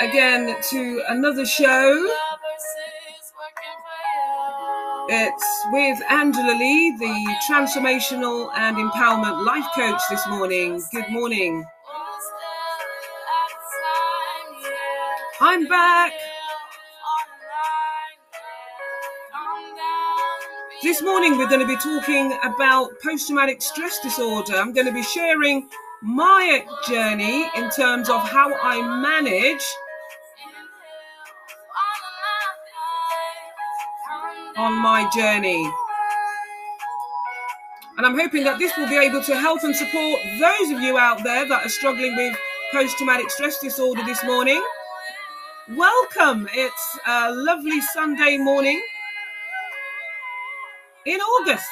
again to another show. It's with Angela Lee, the transformational and empowerment life coach this morning. Good morning. I'm back. This morning, we're going to be talking about post traumatic stress disorder. I'm going to be sharing my journey in terms of how I manage on my journey. And I'm hoping that this will be able to help and support those of you out there that are struggling with post traumatic stress disorder this morning. Welcome. It's a lovely Sunday morning in August.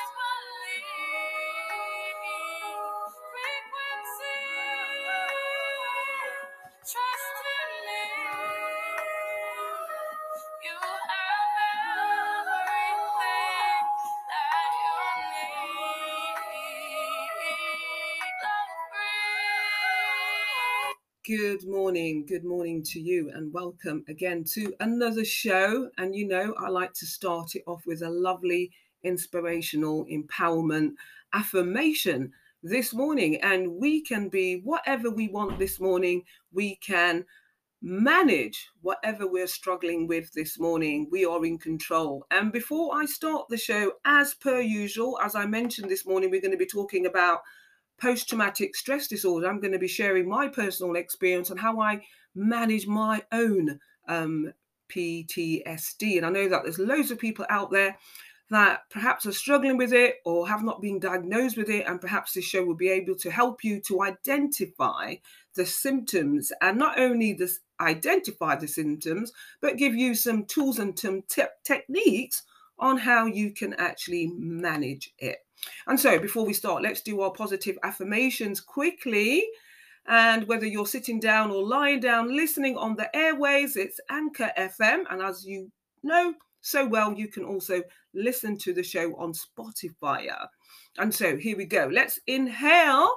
Good morning. Good morning to you, and welcome again to another show. And you know, I like to start it off with a lovely inspirational empowerment affirmation this morning. And we can be whatever we want this morning. We can manage whatever we're struggling with this morning. We are in control. And before I start the show, as per usual, as I mentioned this morning, we're going to be talking about post traumatic stress disorder. I'm going to be sharing my personal experience and how I manage my own um, PTSD. And I know that there's loads of people out there that perhaps are struggling with it or have not been diagnosed with it, and perhaps this show will be able to help you to identify the symptoms and not only this identify the symptoms, but give you some tools and some te- techniques on how you can actually manage it. And so, before we start, let's do our positive affirmations quickly. And whether you're sitting down or lying down, listening on the airways, it's Anchor FM. And as you know, so well, you can also listen to the show on Spotify. And so here we go. Let's inhale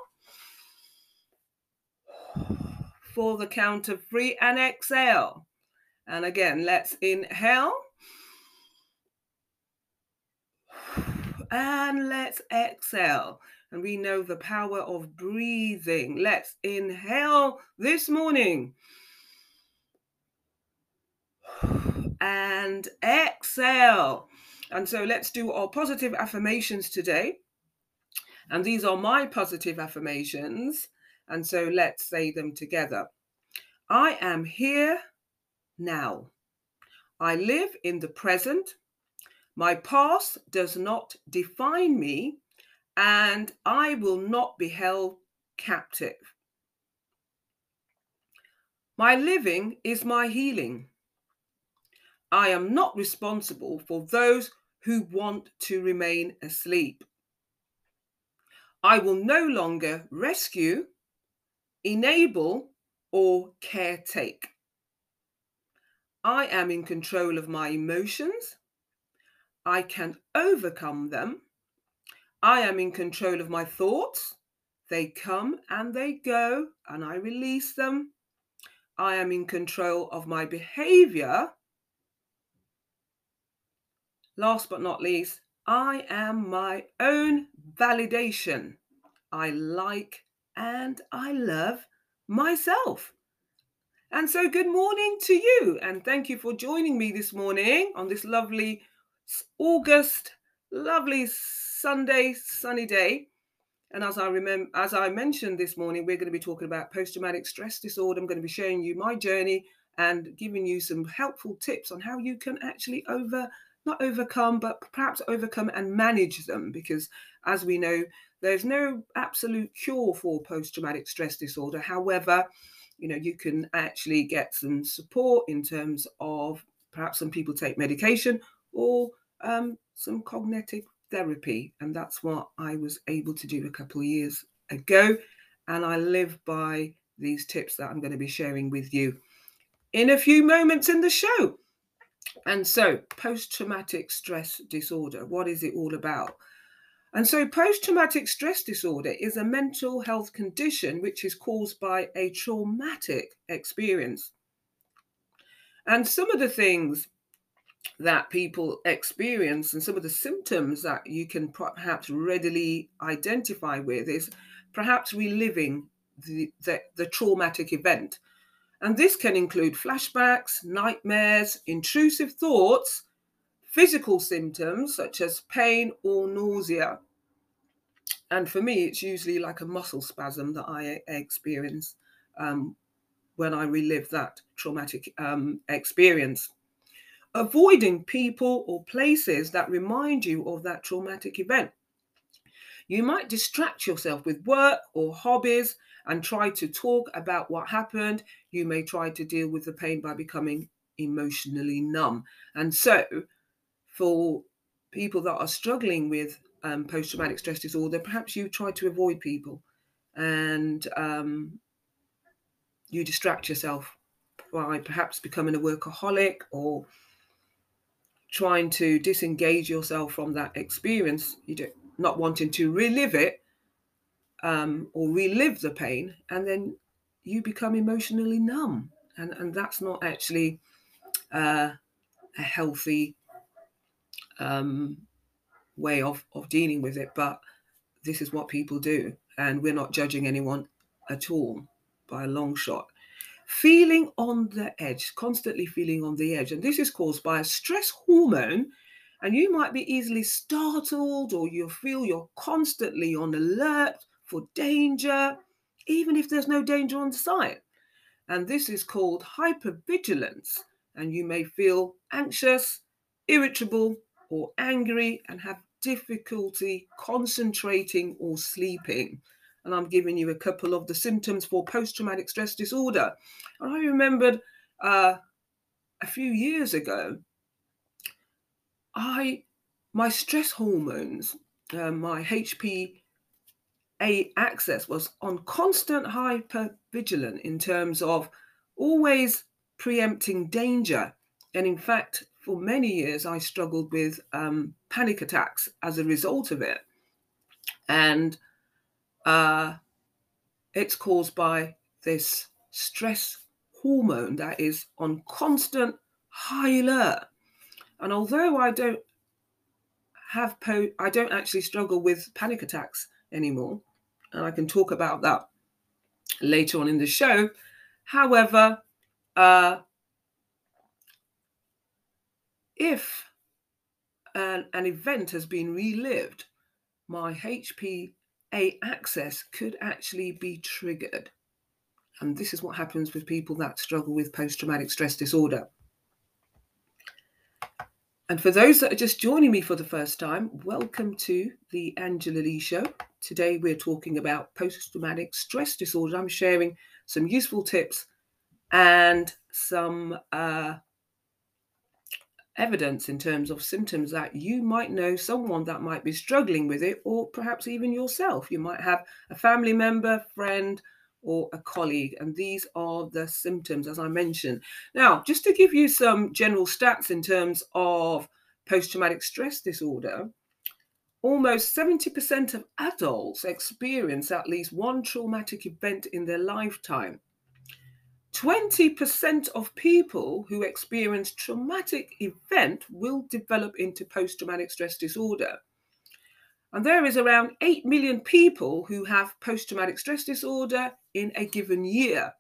for the count of three and exhale. And again, let's inhale. And let's exhale. And we know the power of breathing. Let's inhale this morning and exhale. And so let's do our positive affirmations today. And these are my positive affirmations. And so let's say them together. I am here now. I live in the present. My past does not define me, and I will not be held captive. My living is my healing. I am not responsible for those who want to remain asleep. I will no longer rescue, enable, or caretake. I am in control of my emotions. I can overcome them. I am in control of my thoughts. They come and they go, and I release them. I am in control of my behavior last but not least, I am my own validation. I like and I love myself. And so, good morning to you, and thank you for joining me this morning on this lovely August, lovely Sunday, sunny day. And as I remember, as I mentioned this morning, we're going to be talking about post-traumatic stress disorder. I'm going to be showing you my journey and giving you some helpful tips on how you can actually over not overcome, but perhaps overcome and manage them. Because as we know, there's no absolute cure for post traumatic stress disorder. However, you know, you can actually get some support in terms of perhaps some people take medication or um, some cognitive therapy. And that's what I was able to do a couple of years ago. And I live by these tips that I'm going to be sharing with you in a few moments in the show. And so, post traumatic stress disorder, what is it all about? And so, post traumatic stress disorder is a mental health condition which is caused by a traumatic experience. And some of the things that people experience and some of the symptoms that you can perhaps readily identify with is perhaps reliving the, the, the traumatic event. And this can include flashbacks, nightmares, intrusive thoughts, physical symptoms such as pain or nausea. And for me, it's usually like a muscle spasm that I experience um, when I relive that traumatic um, experience. Avoiding people or places that remind you of that traumatic event. You might distract yourself with work or hobbies and try to talk about what happened. You may try to deal with the pain by becoming emotionally numb. And so, for people that are struggling with um, post traumatic stress disorder, perhaps you try to avoid people and um, you distract yourself by perhaps becoming a workaholic or trying to disengage yourself from that experience. You do not wanting to relive it um, or relive the pain, and then you become emotionally numb, and and that's not actually uh, a healthy um, way of of dealing with it. But this is what people do, and we're not judging anyone at all by a long shot. Feeling on the edge, constantly feeling on the edge, and this is caused by a stress hormone and you might be easily startled or you feel you're constantly on alert for danger, even if there's no danger on sight. And this is called hypervigilance. And you may feel anxious, irritable, or angry and have difficulty concentrating or sleeping. And I'm giving you a couple of the symptoms for post traumatic stress disorder. And I remembered uh, a few years ago, I my stress hormones, uh, my HPA axis was on constant hypervigilant in terms of always preempting danger. And in fact, for many years, I struggled with um, panic attacks as a result of it. And uh, it's caused by this stress hormone that is on constant high alert. And although I don't have po- I don't actually struggle with panic attacks anymore, and I can talk about that later on in the show. However, uh, if an, an event has been relived, my HPA axis could actually be triggered. And this is what happens with people that struggle with post traumatic stress disorder. And for those that are just joining me for the first time, welcome to the Angela Lee Show. Today we're talking about post traumatic stress disorder. I'm sharing some useful tips and some uh, evidence in terms of symptoms that you might know someone that might be struggling with it, or perhaps even yourself. You might have a family member, friend, or a colleague. And these are the symptoms, as I mentioned. Now, just to give you some general stats in terms of post traumatic stress disorder, almost 70% of adults experience at least one traumatic event in their lifetime. 20% of people who experience traumatic event will develop into post traumatic stress disorder. And there is around 8 million people who have post traumatic stress disorder in a given year.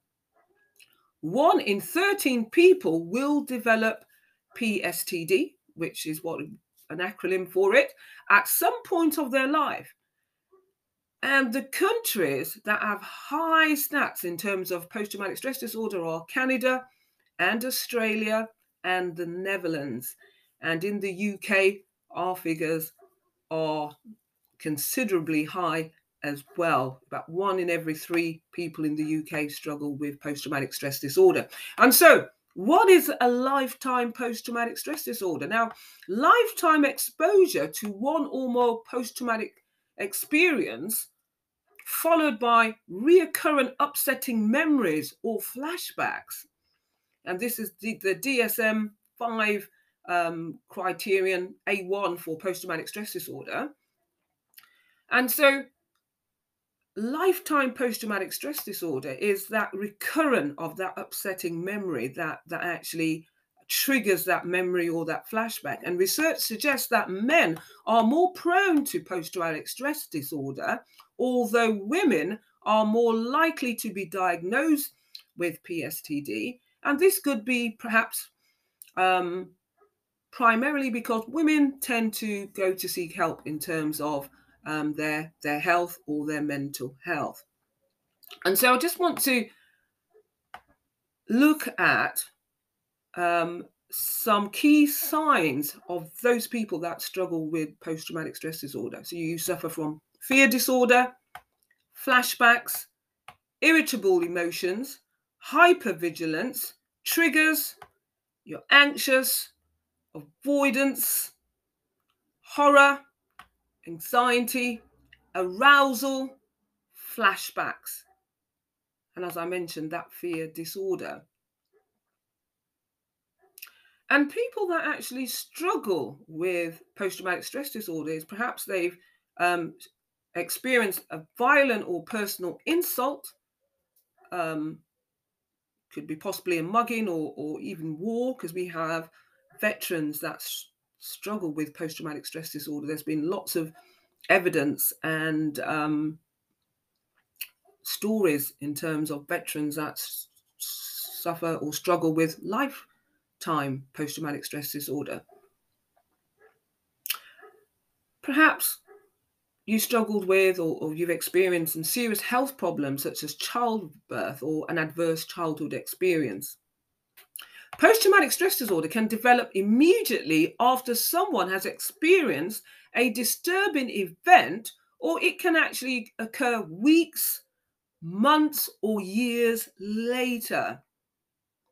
One in 13 people will develop PSTD, which is what an acronym for it, at some point of their life. And the countries that have high stats in terms of post traumatic stress disorder are Canada and Australia and the Netherlands. And in the UK, our figures are considerably high as well. About one in every three people in the UK struggle with post traumatic stress disorder. And so, what is a lifetime post traumatic stress disorder? Now, lifetime exposure to one or more post traumatic experience, followed by reoccurrent upsetting memories or flashbacks. And this is the, the DSM 5 um, criterion A1 for post traumatic stress disorder And so, lifetime post traumatic stress disorder is that recurrent of that upsetting memory that, that actually triggers that memory or that flashback. And research suggests that men are more prone to post traumatic stress disorder, although women are more likely to be diagnosed with PSTD. And this could be perhaps um, primarily because women tend to go to seek help in terms of um, their, their health or their mental health. And so I just want to look at um, some key signs of those people that struggle with post traumatic stress disorder. So you suffer from fear disorder, flashbacks, irritable emotions, hypervigilance, triggers, you're anxious, avoidance, horror, anxiety, arousal, flashbacks. And as I mentioned, that fear disorder. And people that actually struggle with post traumatic stress disorder is perhaps they've um, experienced a violent or personal insult, um, could be possibly a mugging or, or even war, because we have veterans that s- struggle with post traumatic stress disorder. There's been lots of evidence and um, stories in terms of veterans that s- suffer or struggle with life time post traumatic stress disorder. Perhaps you struggled with or, or, you've experienced some serious health problems such as childbirth or an adverse childhood experience. Post traumatic stress disorder can develop immediately after someone has experienced a disturbing event, or it can actually occur weeks, months, or years later.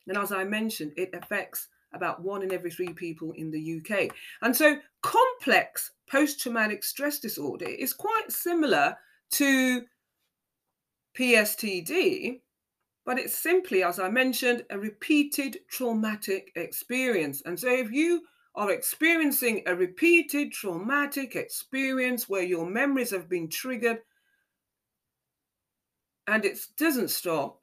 And as I mentioned, it affects about one in every three people in the UK. And so complex post traumatic stress disorder is quite similar to PSTD, but it's simply, as I mentioned, a repeated traumatic experience. And so if you are experiencing a repeated traumatic experience where your memories have been triggered and it doesn't stop,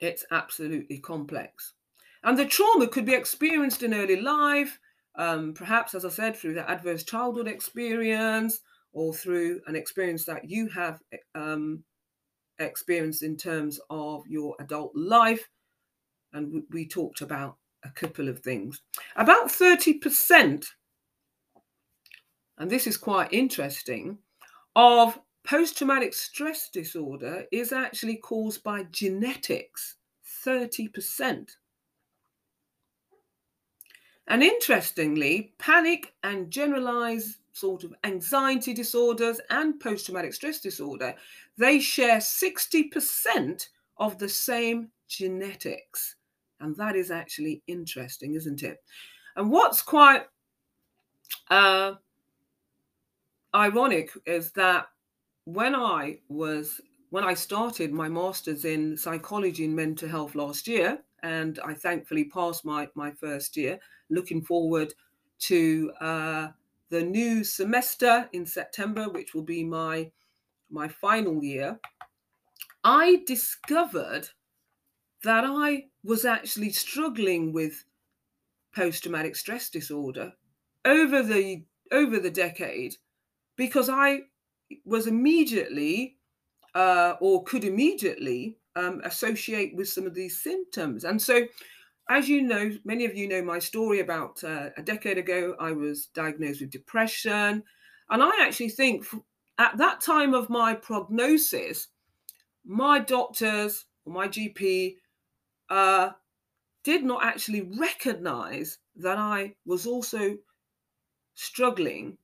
it's absolutely complex. And the trauma could be experienced in early life, um, perhaps, as I said, through the adverse childhood experience or through an experience that you have um, experienced in terms of your adult life. And we, we talked about a couple of things. About 30%, and this is quite interesting, of Post traumatic stress disorder is actually caused by genetics, 30%. And interestingly, panic and generalized sort of anxiety disorders and post traumatic stress disorder, they share 60% of the same genetics. And that is actually interesting, isn't it? And what's quite uh, ironic is that when I was when I started my master's in psychology and mental health last year, and I thankfully passed my my first year, looking forward to uh, the new semester in September, which will be my my final year. I discovered that I was actually struggling with post-traumatic stress disorder over the over the decade because I was immediately uh, or could immediately um, associate with some of these symptoms. And so, as you know, many of you know my story about uh, a decade ago, I was diagnosed with depression. And I actually think at that time of my prognosis, my doctors or my GP uh, did not actually recognize that I was also struggling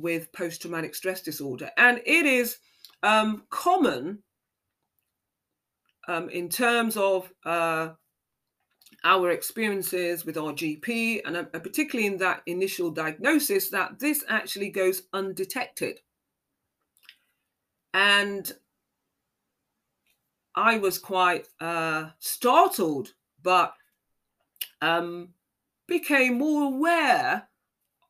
with post traumatic stress disorder. And it is um, common um, in terms of uh, our experiences with our GP, and uh, particularly in that initial diagnosis, that this actually goes undetected. And I was quite uh, startled, but um, became more aware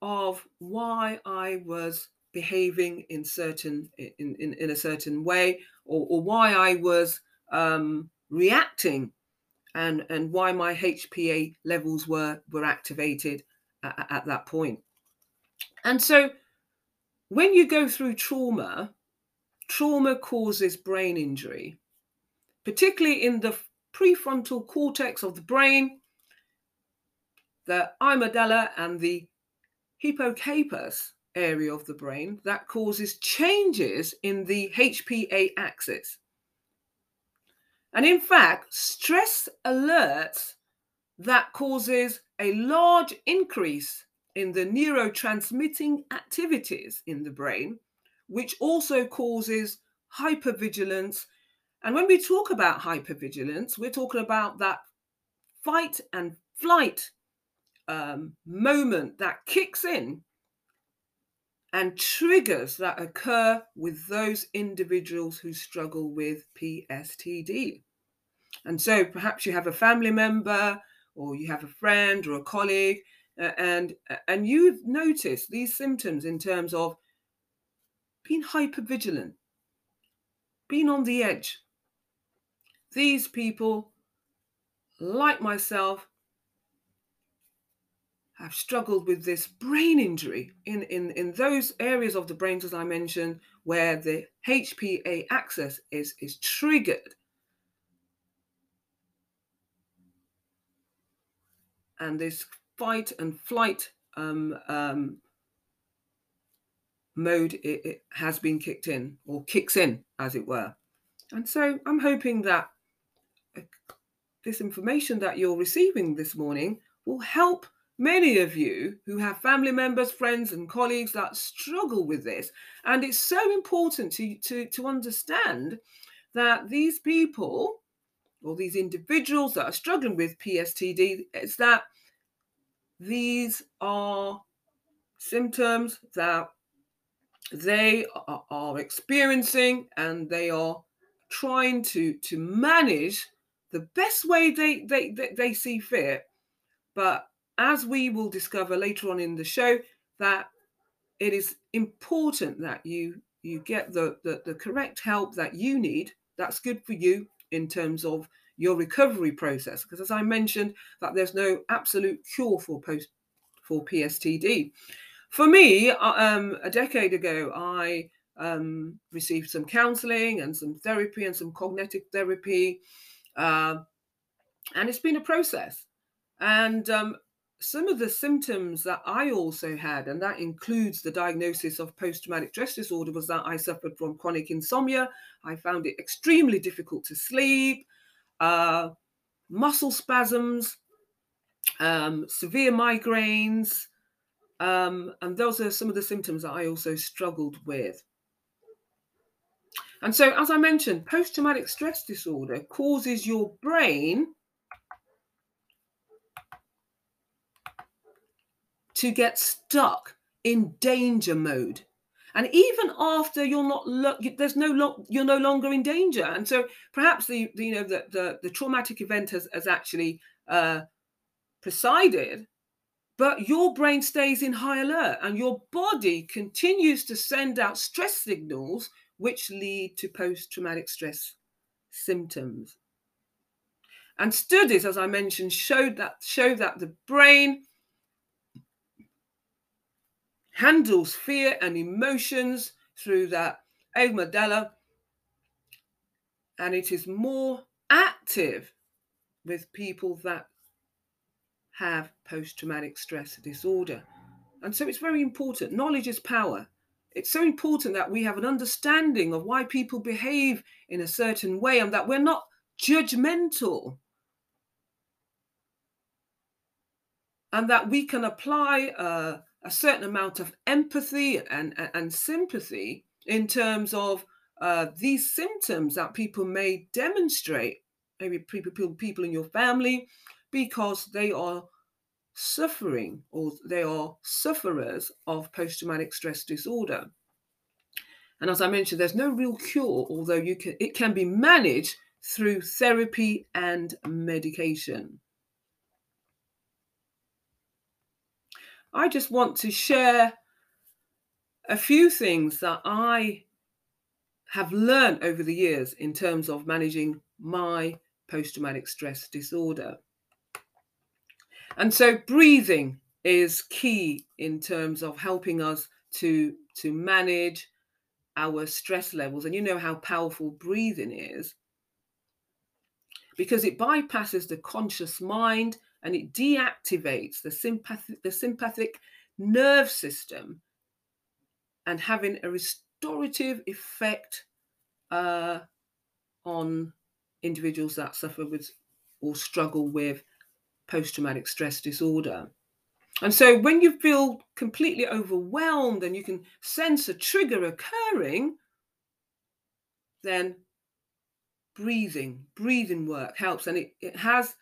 of why I was behaving in certain in, in, in a certain way or, or why I was um, reacting and and why my HPA levels were were activated at, at that point. And so when you go through trauma, trauma causes brain injury, particularly in the prefrontal cortex of the brain, the amygdala and the hippocampus area of the brain that causes changes in the HPA axis. And in fact, stress alerts that causes a large increase in the neurotransmitting activities in the brain, which also causes hypervigilance. And when we talk about hypervigilance, we're talking about that fight and flight um, moment that kicks in and triggers that occur with those individuals who struggle with PSTD. And so perhaps you have a family member or you have a friend or a colleague uh, and and you've noticed these symptoms in terms of being hyper vigilant, being on the edge. These people like myself have struggled with this brain injury in, in, in those areas of the brains, as I mentioned, where the HPA axis is, is triggered. And this fight and flight um, um, mode it, it has been kicked in or kicks in, as it were. And so I'm hoping that uh, this information that you're receiving this morning will help many of you who have family members, friends, and colleagues that struggle with this. And it's so important to, to, to understand that these people or these individuals that are struggling with PSTD is that these are symptoms that they are, are experiencing and they are trying to to manage the best way they they they, they see fit but as we will discover later on in the show, that it is important that you you get the, the, the correct help that you need. That's good for you in terms of your recovery process. Because as I mentioned, that there's no absolute cure for post for PSTD. For me, uh, um, a decade ago, I um, received some counselling and some therapy and some cognitive therapy, uh, and it's been a process. And um, some of the symptoms that I also had, and that includes the diagnosis of post traumatic stress disorder, was that I suffered from chronic insomnia. I found it extremely difficult to sleep, uh, muscle spasms, um, severe migraines. Um, and those are some of the symptoms that I also struggled with. And so, as I mentioned, post traumatic stress disorder causes your brain to get stuck in danger mode. And even after you're not lo- there's no lo- you're no longer in danger. And so perhaps the, the you know the, the, the traumatic event has, has actually uh, presided but your brain stays in high alert and your body continues to send out stress signals which lead to post-traumatic stress symptoms. And studies as i mentioned showed that show that the brain handles fear and emotions through that amygdala, and it is more active with people that have post traumatic stress disorder. And so it's very important. Knowledge is power. It's so important that we have an understanding of why people behave in a certain way and that we're not judgmental. And that we can apply uh, a certain amount of empathy and, and, and sympathy in terms of uh, these symptoms that people may demonstrate, maybe people, people in your family, because they are suffering or they are sufferers of post traumatic stress disorder. And as I mentioned, there's no real cure, although you can, it can be managed through therapy and medication. I just want to share a few things that I have learned over the years in terms of managing my post traumatic stress disorder. And so breathing is key in terms of helping us to, to manage our stress levels. And you know how powerful breathing is because it bypasses the conscious mind and it deactivates the sympathetic, the sympathetic nerve system and having a restorative effect uh, on individuals that suffer with or struggle with post traumatic stress disorder. And so when you feel completely overwhelmed and you can sense a trigger occurring, then breathing, breathing work helps. And it, it has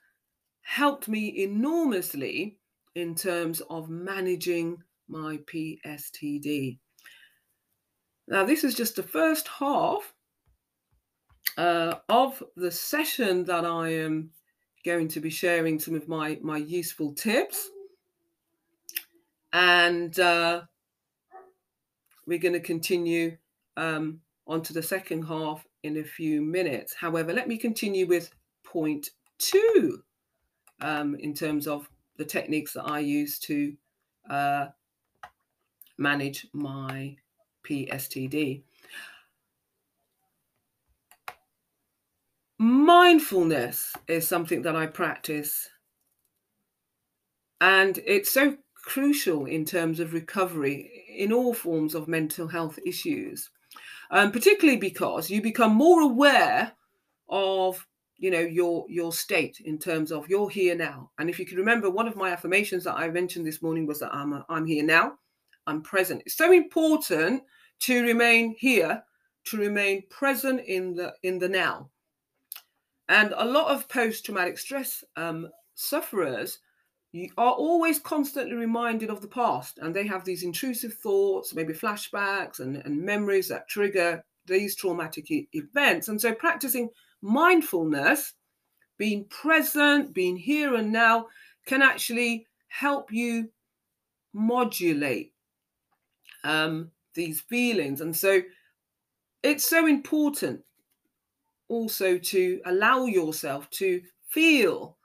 helped me enormously in terms of managing my PSTD. Now, this is just the first half uh, of the session that I am going to be sharing some of my, my useful tips. And uh, we're going to continue um, on to the second half in a few minutes. However, let me continue with point two um, in terms of the techniques that I use to uh, manage my PSTD. Mindfulness is something that I practice, and it's so crucial in terms of recovery in all forms of mental health issues, um, particularly because you become more aware of you know your your state in terms of you're here now. And if you can remember one of my affirmations that i mentioned this morning was that i'm a, i'm here now i'm present. It's so important to remain here to remain present in the in the now. And a lot of post-traumatic stress um, sufferers are always constantly reminded of the past and they have these intrusive thoughts maybe flashbacks and, and memories that trigger these traumatic e- events. And so practicing mindfulness being present being here and now can actually help you modulate um, these feelings. And so it's so important also to allow yourself to feel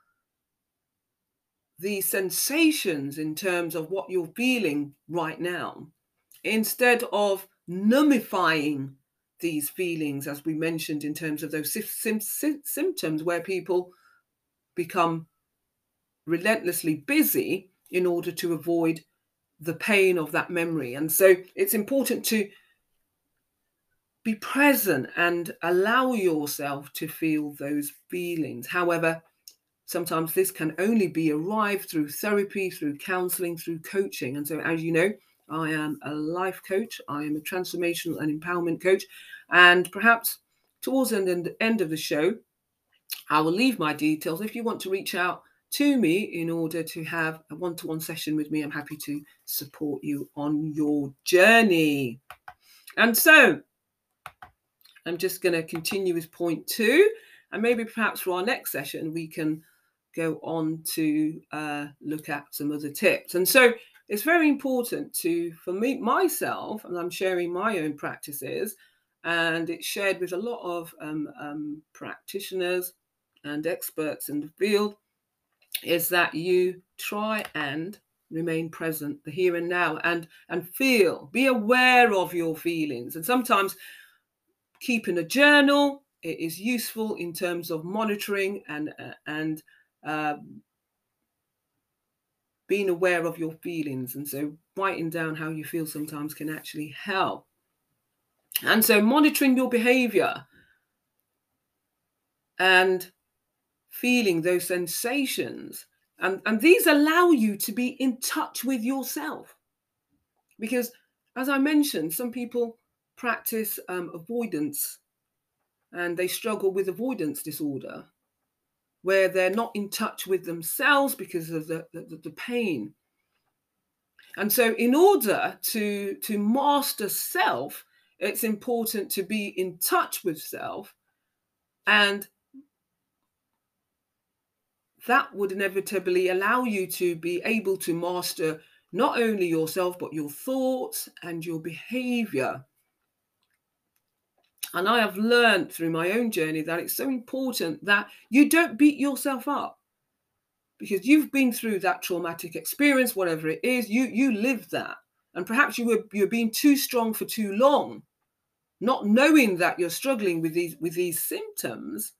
the sensations in terms of what you're feeling right now instead of numbifying these feelings as we mentioned in terms of those symptoms where people become relentlessly busy in order to avoid the pain of that memory. And so it's important to be present and allow yourself to feel those feelings. However, sometimes this can only be arrived through therapy, through counseling, through coaching. And so, as you know, I am a life coach, I am a transformational and empowerment coach. And perhaps towards the end of the show, I will leave my details. If you want to reach out to me in order to have a one to one session with me. I'm happy to support you on your journey. And so I'm just going to continue with point two. And maybe perhaps for our next session, we can go on to uh, look at some other tips. And so it's very important to, for me, myself, and I'm sharing my own practices, and it's shared with a lot of um, um, practitioners and experts in the field is that you try and remain present the here and now and and feel be aware of your feelings. And sometimes keeping a journal it is useful in terms of monitoring and uh, and uh, being aware of your feelings and so writing down how you feel sometimes can actually help and so monitoring your behavior and feeling those sensations. And, and these allow you to be in touch with yourself. Because, as I mentioned, some people practice um, avoidance and they struggle with avoidance disorder, where they're not in touch with themselves because of the, the, the pain. And so, in order to, to master self, it's important to be in touch with self and that would inevitably allow you to be able to master not only yourself, but your thoughts and your behavior. And I have learned through my own journey that it's so important that you don't beat yourself up because you've been through that traumatic experience, whatever it is, you you lived that. And perhaps you were you're being too strong for too long, not knowing that you're struggling with these with these symptoms.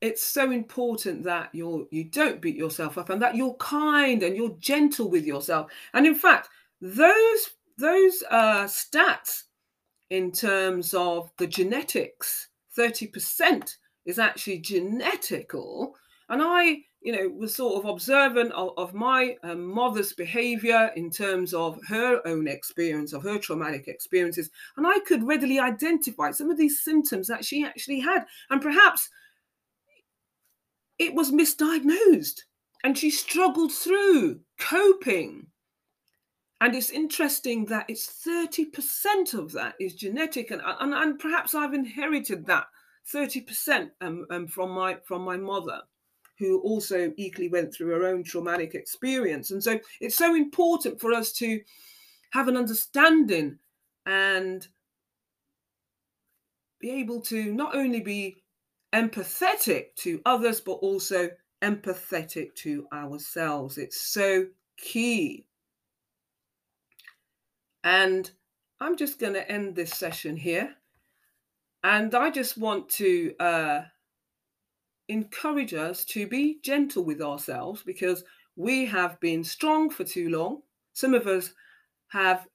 It's so important that you're you don't beat yourself up and that you're kind and you're gentle with yourself. And in fact, those those uh, stats in terms of the genetics, 30% is actually genetical. And I, you know, was sort of observant of, of my um, mother's behavior in terms of her own experience, of her traumatic experiences. And I could readily identify some of these symptoms that she actually had. And perhaps it was misdiagnosed and she struggled through coping and it's interesting that it's 30% of that is genetic and, and, and perhaps i've inherited that 30% um, um, from my from my mother who also equally went through her own traumatic experience. And so it's so important for us to have an understanding and be able to not only be empathetic to others but also empathetic to ourselves. It's so key and I'm just going to end this session here. And I just want to uh, encourage us to be gentle with ourselves because we have been strong for too long. Some of us have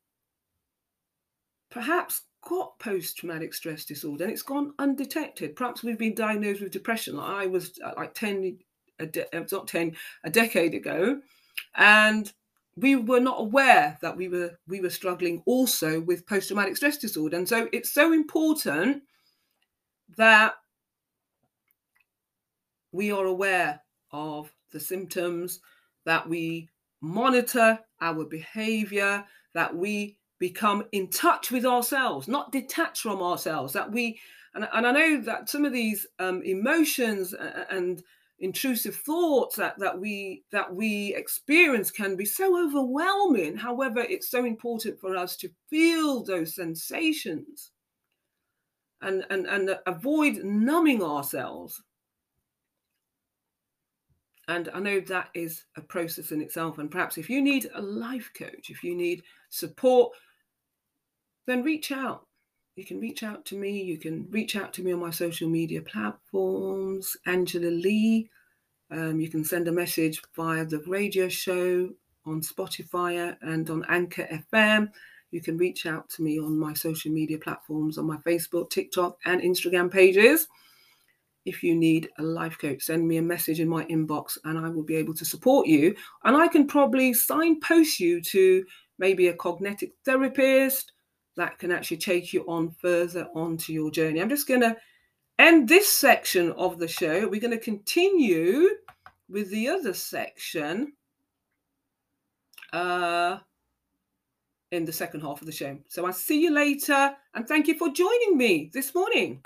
perhaps got post traumatic stress disorder and it's gone undetected. Perhaps we've been diagnosed with depression. I was uh, like 10, a de- uh, not 10, a decade ago. And we were not aware that we were we were struggling also with post traumatic stress disorder. And so it's so important that we are aware of the symptoms that we monitor our behavior that we become in touch with ourselves not detached from ourselves that we and, and i know that some of these um, emotions and intrusive thoughts that, that we that we experience can be so overwhelming. However it's so important for us to feel those sensations and and, and avoid numbing ourselves. And i know that is a process in itself. And perhaps if you need a life coach if you need support then reach out you can reach out to me. You can reach out to me on my social media platforms, Angela Lee. Um, you can send a message via the radio show on Spotify and on Anchor FM. You can reach out to me on my social media platforms on my Facebook, TikTok, and Instagram pages. If you need a life coach, send me a message in my inbox and I will be able to support you. And I can probably signpost you to maybe a cognitive therapist, that can actually take you on further onto your journey. I'm just going to end this section of the show. We're going to continue with the other section uh, in the second half of the show. So I'll see you later and thank you for joining me this morning.